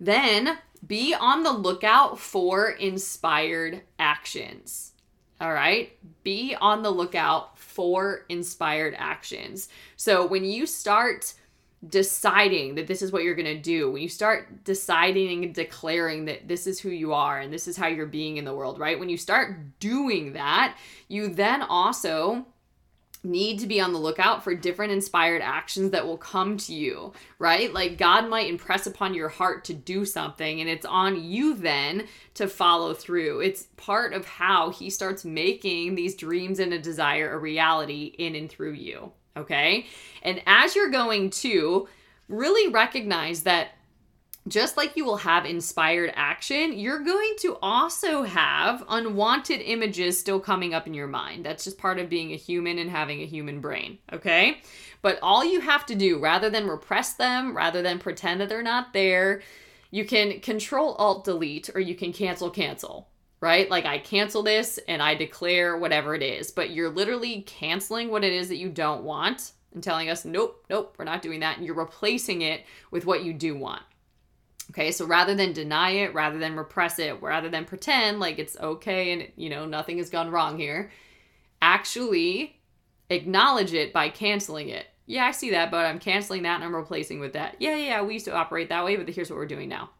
Then be on the lookout for inspired actions. All right. Be on the lookout for inspired actions. So when you start deciding that this is what you're going to do, when you start deciding and declaring that this is who you are and this is how you're being in the world, right? When you start doing that, you then also need to be on the lookout for different inspired actions that will come to you, right? Like God might impress upon your heart to do something, and it's on you then to follow through. It's part of how He starts making these dreams and a desire a reality in and through you, okay? And as you're going to, really recognize that just like you will have inspired action, you're going to also have unwanted images still coming up in your mind. That's just part of being a human and having a human brain, okay? But all you have to do, rather than repress them, rather than pretend that they're not there, you can control alt delete or you can cancel cancel, right? Like I cancel this and I declare whatever it is, but you're literally canceling what it is that you don't want and telling us, nope, nope, we're not doing that. And you're replacing it with what you do want. Okay, so rather than deny it, rather than repress it, rather than pretend like it's okay and, you know, nothing has gone wrong here, actually acknowledge it by canceling it. Yeah, I see that, but I'm canceling that and I'm replacing with that. Yeah, yeah, we used to operate that way, but here's what we're doing now.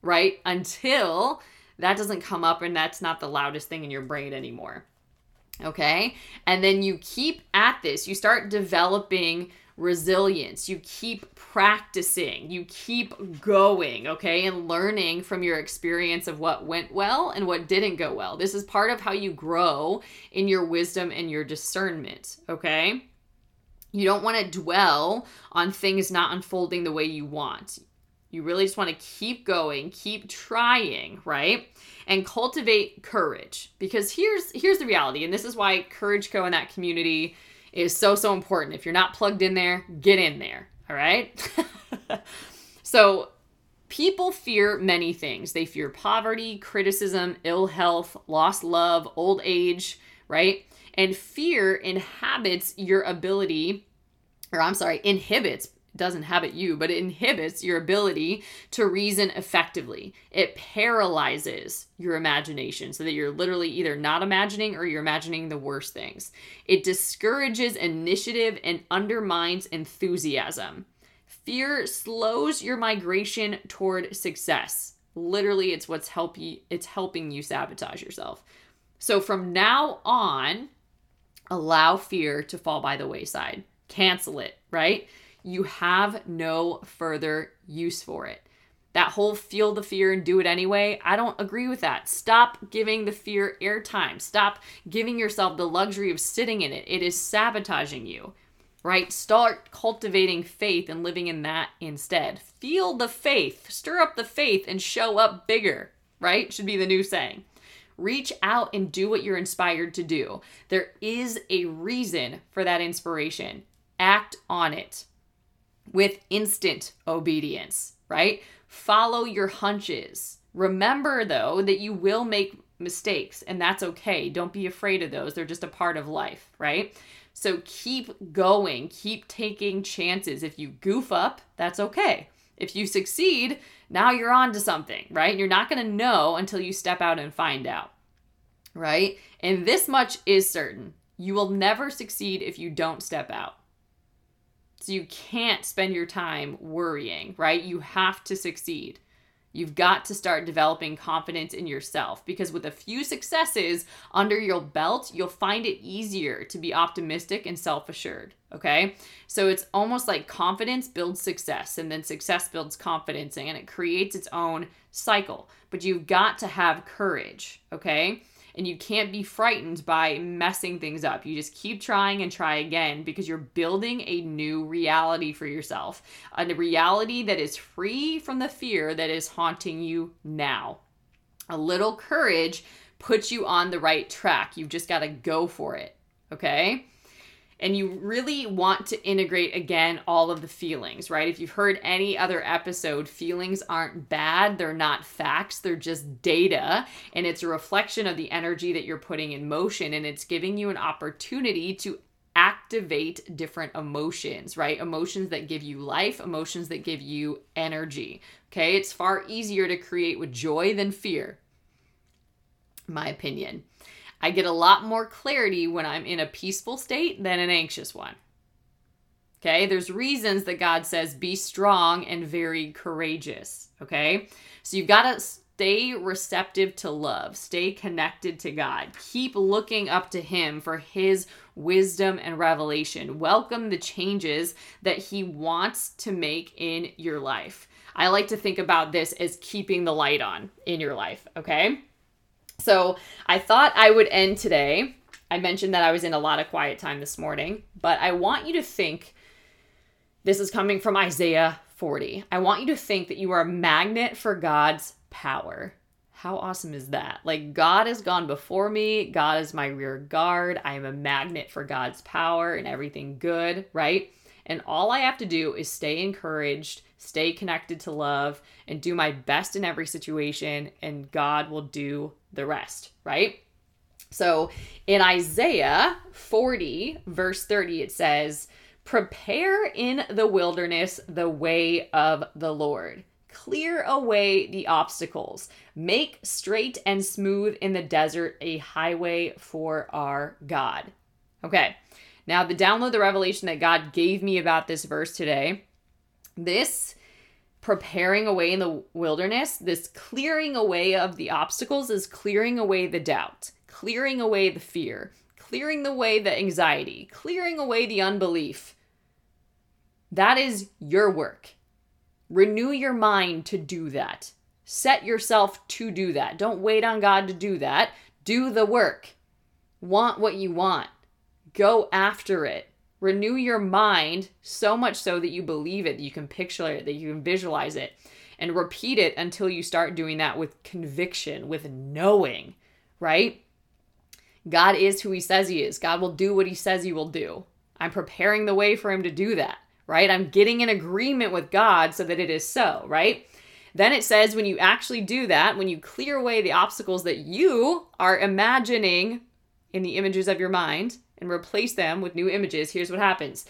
Right? Until that doesn't come up and that's not the loudest thing in your brain anymore. Okay? And then you keep at this, you start developing resilience. You keep practicing, you keep going, okay, and learning from your experience of what went well and what didn't go well. This is part of how you grow in your wisdom and your discernment, okay? You don't want to dwell on things not unfolding the way you want. You really just want to keep going, keep trying, right? And cultivate courage because here's here's the reality and this is why Courage Co in that community is so, so important. If you're not plugged in there, get in there. All right. *laughs* so, people fear many things. They fear poverty, criticism, ill health, lost love, old age, right? And fear inhabits your ability, or I'm sorry, inhibits doesn't inhabit you, but it inhibits your ability to reason effectively. It paralyzes your imagination so that you're literally either not imagining or you're imagining the worst things. It discourages initiative and undermines enthusiasm. Fear slows your migration toward success. Literally, it's what's help you, it's helping you sabotage yourself. So from now on, allow fear to fall by the wayside. Cancel it, right? You have no further use for it. That whole feel the fear and do it anyway, I don't agree with that. Stop giving the fear airtime. Stop giving yourself the luxury of sitting in it. It is sabotaging you, right? Start cultivating faith and living in that instead. Feel the faith, stir up the faith, and show up bigger, right? Should be the new saying. Reach out and do what you're inspired to do. There is a reason for that inspiration. Act on it with instant obedience, right? Follow your hunches. Remember, though, that you will make mistakes, and that's okay. Don't be afraid of those. They're just a part of life, right? So keep going, keep taking chances. If you goof up, that's okay. If you succeed, now you're on to something, right? You're not going to know until you step out and find out, right? And this much is certain you will never succeed if you don't step out. So you can't spend your time worrying, right? You have to succeed. You've got to start developing confidence in yourself because with a few successes under your belt, you'll find it easier to be optimistic and self assured. Okay. So it's almost like confidence builds success, and then success builds confidence, and it creates its own cycle. But you've got to have courage. Okay and you can't be frightened by messing things up. You just keep trying and try again because you're building a new reality for yourself, a reality that is free from the fear that is haunting you now. A little courage puts you on the right track. You've just got to go for it. Okay? And you really want to integrate again all of the feelings, right? If you've heard any other episode, feelings aren't bad, they're not facts, they're just data, and it's a reflection of the energy that you're putting in motion, and it's giving you an opportunity to activate different emotions, right? Emotions that give you life, emotions that give you energy. Okay, it's far easier to create with joy than fear, my opinion. I get a lot more clarity when I'm in a peaceful state than an anxious one. Okay, there's reasons that God says be strong and very courageous. Okay, so you've got to stay receptive to love, stay connected to God, keep looking up to Him for His wisdom and revelation. Welcome the changes that He wants to make in your life. I like to think about this as keeping the light on in your life, okay? So I thought I would end today. I mentioned that I was in a lot of quiet time this morning, but I want you to think this is coming from Isaiah 40. I want you to think that you are a magnet for God's power. How awesome is that? Like, God has gone before me. God is my rear guard. I am a magnet for God's power and everything good, right? And all I have to do is stay encouraged, stay connected to love, and do my best in every situation, and God will do the rest, right? So in Isaiah 40, verse 30, it says, Prepare in the wilderness the way of the Lord. Clear away the obstacles. Make straight and smooth in the desert a highway for our God. Okay, now the download the revelation that God gave me about this verse today. This preparing away in the wilderness, this clearing away of the obstacles is clearing away the doubt, clearing away the fear, clearing the way the anxiety, clearing away the unbelief. That is your work. Renew your mind to do that. Set yourself to do that. Don't wait on God to do that. Do the work. Want what you want. Go after it renew your mind so much so that you believe it, that you can picture it, that you can visualize it, and repeat it until you start doing that with conviction, with knowing, right? God is who he says he is. God will do what he says he will do. I'm preparing the way for him to do that, right? I'm getting in agreement with God so that it is so, right? Then it says when you actually do that, when you clear away the obstacles that you are imagining in the images of your mind, and replace them with new images, here's what happens.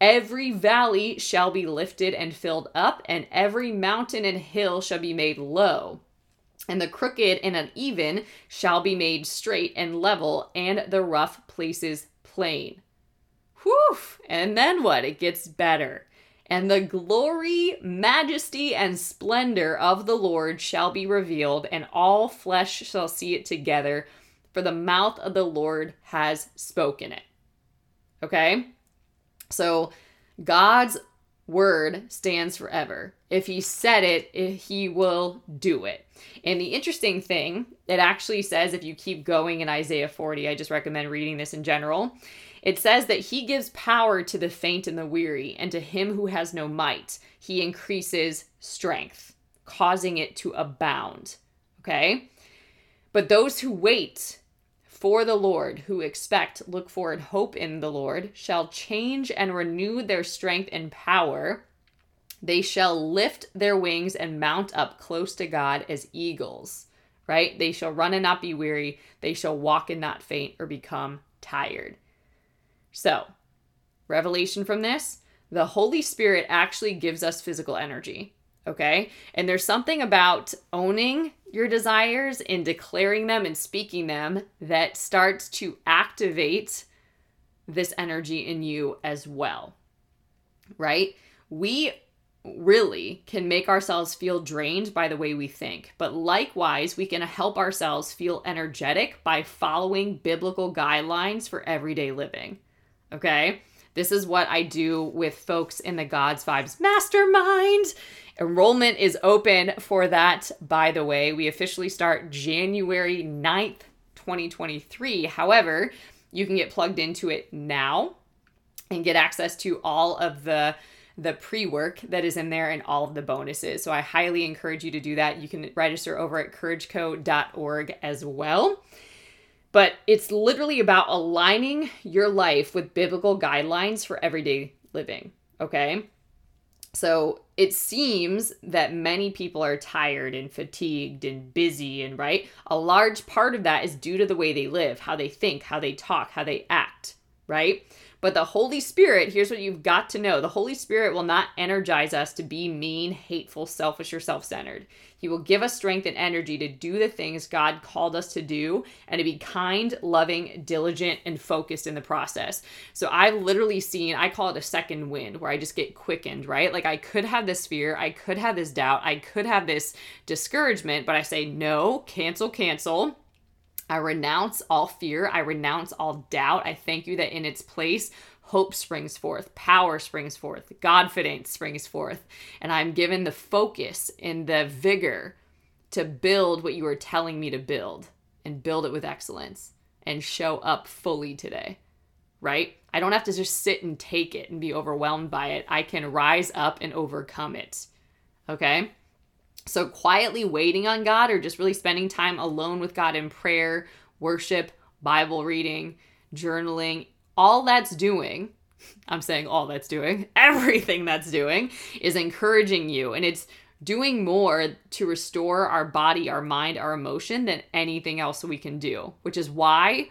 Every valley shall be lifted and filled up, and every mountain and hill shall be made low. And the crooked and uneven shall be made straight and level, and the rough places plain. Whew! And then what? It gets better. And the glory, majesty, and splendor of the Lord shall be revealed, and all flesh shall see it together, for the mouth of the Lord has spoken it. Okay? So God's word stands forever. If he said it, eh, he will do it. And the interesting thing, it actually says, if you keep going in Isaiah 40, I just recommend reading this in general. It says that he gives power to the faint and the weary, and to him who has no might, he increases strength, causing it to abound. Okay? But those who wait for the Lord, who expect, look for, and hope in the Lord, shall change and renew their strength and power. They shall lift their wings and mount up close to God as eagles, right? They shall run and not be weary. They shall walk and not faint or become tired. So, revelation from this the Holy Spirit actually gives us physical energy. Okay. And there's something about owning your desires and declaring them and speaking them that starts to activate this energy in you as well. Right? We really can make ourselves feel drained by the way we think, but likewise, we can help ourselves feel energetic by following biblical guidelines for everyday living. Okay? This is what I do with folks in the God's Vibes Mastermind. Enrollment is open for that, by the way. We officially start January 9th, 2023. However, you can get plugged into it now and get access to all of the the pre-work that is in there and all of the bonuses. So I highly encourage you to do that. You can register over at courageco.org as well. But it's literally about aligning your life with biblical guidelines for everyday living, okay? So it seems that many people are tired and fatigued and busy, and right? A large part of that is due to the way they live, how they think, how they talk, how they act, right? But the Holy Spirit, here's what you've got to know the Holy Spirit will not energize us to be mean, hateful, selfish, or self centered. He will give us strength and energy to do the things God called us to do and to be kind, loving, diligent, and focused in the process. So I've literally seen, I call it a second wind where I just get quickened, right? Like I could have this fear, I could have this doubt, I could have this discouragement, but I say, no, cancel, cancel I renounce all fear. I renounce all doubt. I thank you that in its place, hope springs forth, power springs forth, confidence springs forth. And I'm given the focus and the vigor to build what you are telling me to build and build it with excellence and show up fully today. Right? I don't have to just sit and take it and be overwhelmed by it. I can rise up and overcome it. Okay? So, quietly waiting on God or just really spending time alone with God in prayer, worship, Bible reading, journaling, all that's doing, I'm saying all that's doing, *laughs* everything that's doing is encouraging you. And it's doing more to restore our body, our mind, our emotion than anything else we can do, which is why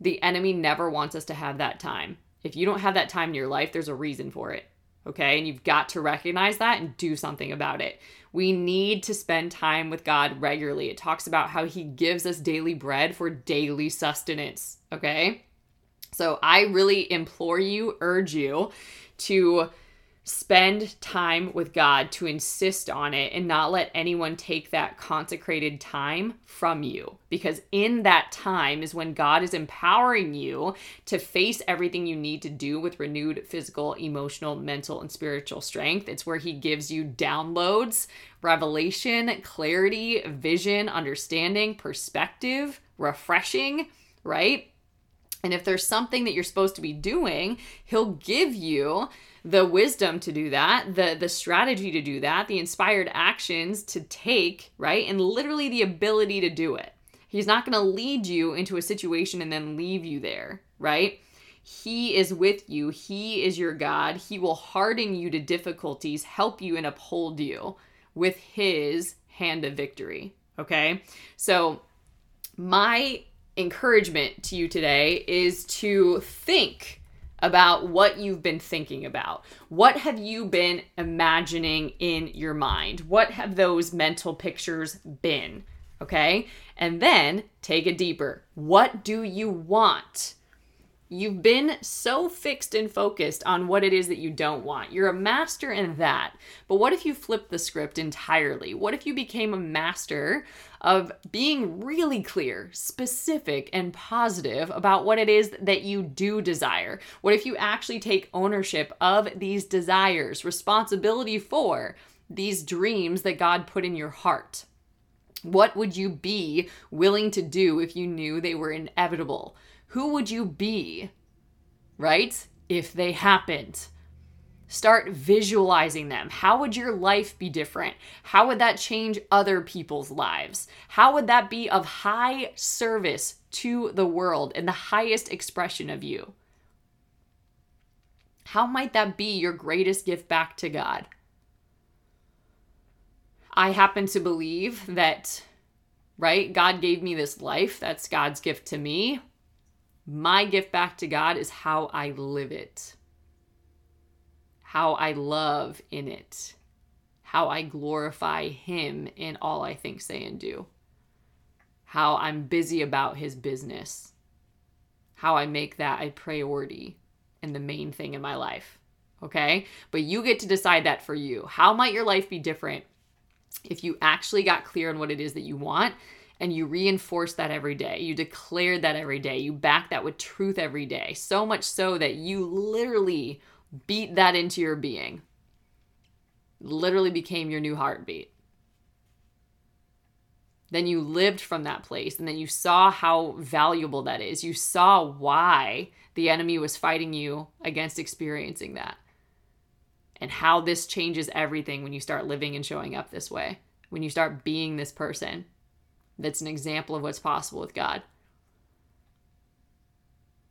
the enemy never wants us to have that time. If you don't have that time in your life, there's a reason for it. Okay. And you've got to recognize that and do something about it. We need to spend time with God regularly. It talks about how He gives us daily bread for daily sustenance. Okay. So I really implore you, urge you to spend time with God, to insist on it, and not let anyone take that consecrated time from you. Because in that time is when God is empowering you to face everything you need to do with renewed physical, emotional, mental, and spiritual strength. It's where He gives you downloads, revelation, clarity, vision, understanding, perspective, refreshing, right? And if there's something that you're supposed to be doing, He'll give you the wisdom to do that, the the strategy to do that, the inspired actions to take, right? And literally the ability to do it. He's not going to lead you into a situation and then leave you there, right? He is with you. He is your God. He will harden you to difficulties, help you and uphold you with his hand of victory, okay? So my encouragement to you today is to think about what you've been thinking about. What have you been imagining in your mind? What have those mental pictures been? Okay. And then take it deeper. What do you want? You've been so fixed and focused on what it is that you don't want. You're a master in that. But what if you flipped the script entirely? What if you became a master of being really clear, specific, and positive about what it is that you do desire? What if you actually take ownership of these desires, responsibility for these dreams that God put in your heart? What would you be willing to do if you knew they were inevitable? Who would you be, right? If they happened. Start visualizing them. How would your life be different? How would that change other people's lives? How would that be of high service to the world and the highest expression of you? How might that be your greatest gift back to God? I happen to believe that, right? God gave me this life. That's God's gift to me. My gift back to God is how I live it, how I love in it, how I glorify Him in all I think, say, and do, how I'm busy about His business, how I make that a priority and the main thing in my life. Okay? But you get to decide that for you. How might your life be different if you actually got clear on what it is that you want and you reinforce that every day. You declare that every day. You back that with truth every day. So much so that you literally beat that into your being. Literally became your new heartbeat. Then you lived from that place and then you saw how valuable that is. You saw why the enemy was fighting you against experiencing that. And how this changes everything when you start living and showing up this way. When you start being this person that's an example of what's possible with God.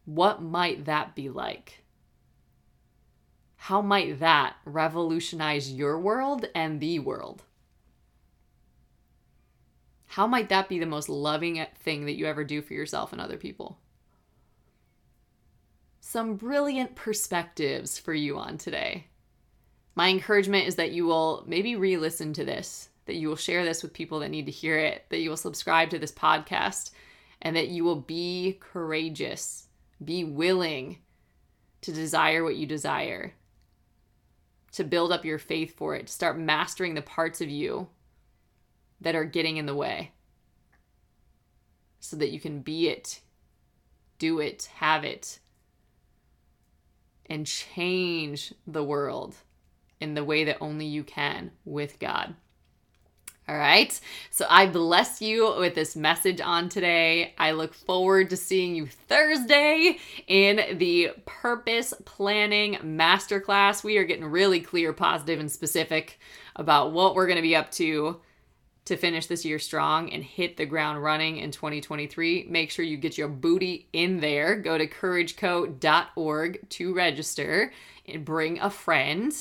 What might that be like? How might that revolutionize your world and the world? How might that be the most loving thing that you ever do for yourself and other people? some brilliant perspectives for you on today. My encouragement is that you will maybe re listen to this, that you will share this with people that need to hear it, that you will subscribe to this podcast, and that you will be courageous, be willing to desire what you desire, to build up your faith for it, to start mastering the parts of you that are getting in the way so that you can be it, do it, have it, and change the world in the way that only you can with God. All right. So I bless you with this message on today. I look forward to seeing you Thursday in the purpose planning masterclass. We are getting really clear, positive, and specific about what we're going to be up to to finish this year strong and hit the ground running in 2023. Make sure you get your booty in there. Go to courageco.org to register and bring a friend.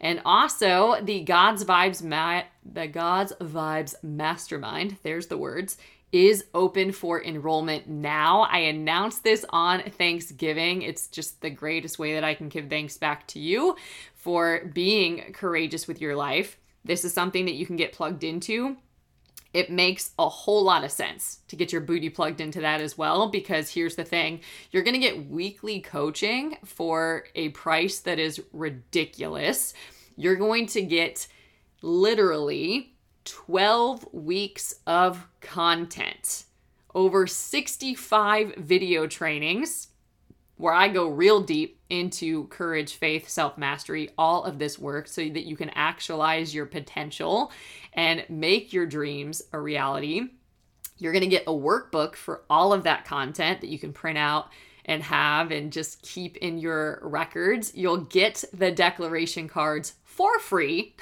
And also the God's Vibes ma- the God's Vibes Mastermind, there's the words, is open for enrollment now. I announced this on Thanksgiving. It's just the greatest way that I can give thanks back to you for being courageous with your life. This is something that you can get plugged into it makes a whole lot of sense to get your booty plugged into that as well because here's the thing you're going to get weekly coaching for a price that is ridiculous. You're going to get literally 12 weeks of content, over 65 video trainings where I go real deep into courage, faith, self mastery, all of this work so that you can actualize your potential and make your dreams a reality. You're to get a workbook for all of that content that you can print out and have and just keep in your records. You'll get the declaration cards for free.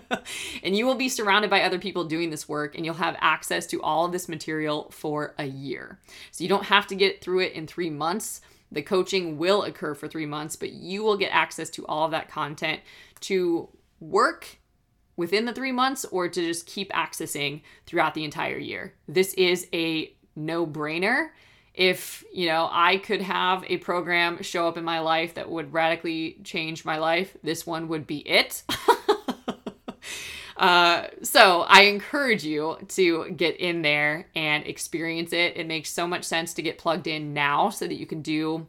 *laughs* and you will be surrounded by other people doing this work and you'll have access to all of this material for a year. So you don't have to get through it in 3 months the coaching will occur for three months, but you will get access to all of that content to work within the three months or to just keep accessing throughout the entire year. This is a no brainer. If, you know, I could have a program show up in my life that would radically change my life, this one would be it. *laughs* Uh, so I encourage you to get in there and experience it. It makes so much sense to get plugged in now so that you can do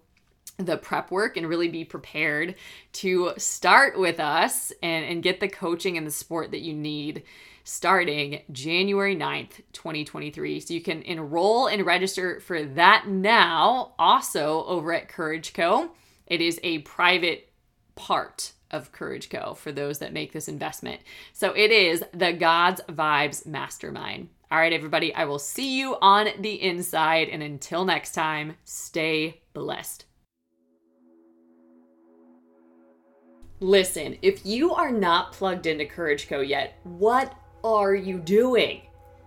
the prep work and really be prepared to start with us and, and get the coaching and the support that you need starting January 9th, 2023. So you can enroll and register for that now, also over at Courage Co. It is a private part of Courage Co. for those that make this investment. So it is the God's Vibes Mastermind. All right, everybody, I will see you on the inside. And until next time, stay blessed. Listen, if you are not plugged into Courage Co. yet, what are you doing?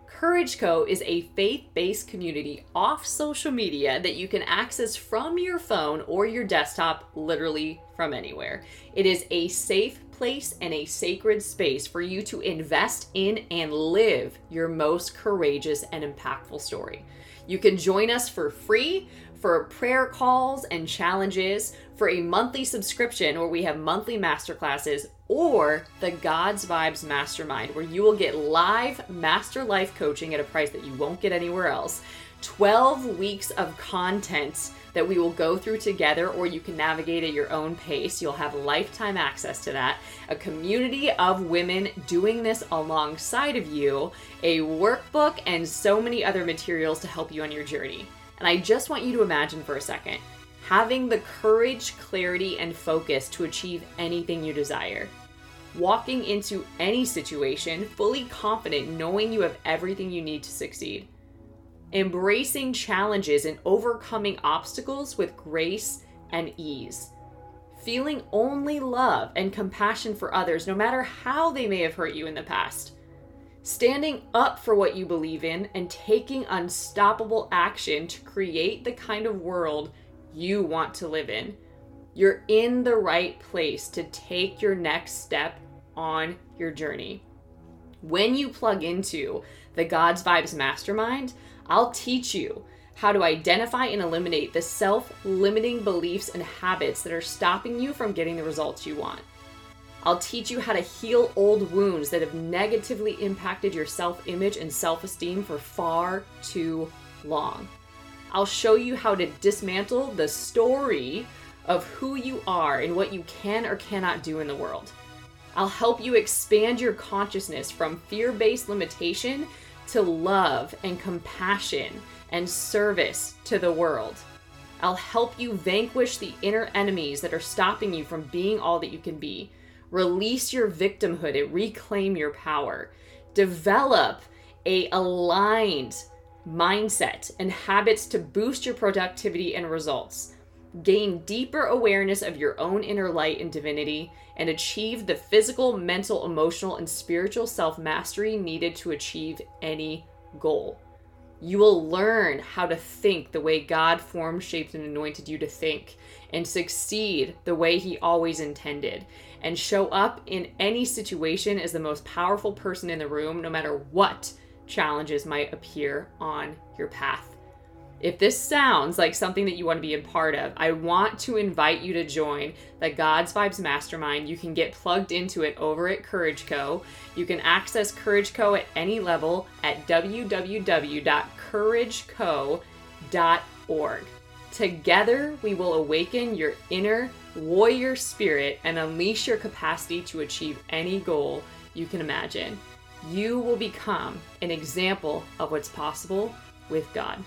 Courage Co. is a faith based community off social media that you can access from your phone or your desktop, literally from anywhere. It is a safe place and a sacred space for you to invest in and live your most courageous and impactful story. You can join us for free for prayer calls and challenges, for a monthly subscription where we have monthly masterclasses, or the God's Vibes Mastermind, where you will get live master life coaching at a price that you won't get anywhere else. 12 weeks of content that we will go through together, or you can navigate at your own pace. You'll have lifetime access to that. A community of women doing this alongside of you, a workbook, and so many other materials to help you on your journey. And I just want you to imagine for a second having the courage, clarity, and focus to achieve anything you desire. Walking into any situation fully confident, knowing you have everything you need to succeed. Embracing challenges and overcoming obstacles with grace and ease. Feeling only love and compassion for others, no matter how they may have hurt you in the past standing up for what you believe in and taking unstoppable action to create the kind of world you want to live in. You're in the right place to take your next step on your journey. When you plug into the God's Vibes Mastermind, I'll teach you how to identify and eliminate the self limiting beliefs and habits that are stopping you from getting the results you want. I'll teach you how to heal old wounds that have negatively impacted your self image and self esteem for far too long. I'll show you how to dismantle the story of who you are and what you can or cannot do in the world. I'll help you expand your consciousness from fear based limitation to love and compassion and service to the world. I'll help you vanquish the inner enemies that are stopping you from being all that you can be. Release your victimhood and reclaim your power. Develop a aligned mindset and habits to boost your productivity and results. Gain deeper awareness of your own inner light and divinity and achieve the physical, mental, emotional, and spiritual self mastery needed to achieve any goal. You will learn how to think the way God formed, shaped, and anointed you to think, and succeed the way He always intended, and show up in any situation as the most powerful person in the room, no matter what challenges might appear on your path. If this sounds like something that you want to be a part of, I want to invite you to join the God's Vibes Mastermind. You can get plugged into it over at Courage Co. You can access Courage Co at any level at www.courageco.org. Together, we will awaken your inner warrior spirit and unleash your capacity to achieve any goal you can imagine. You will become an example of what's possible with God.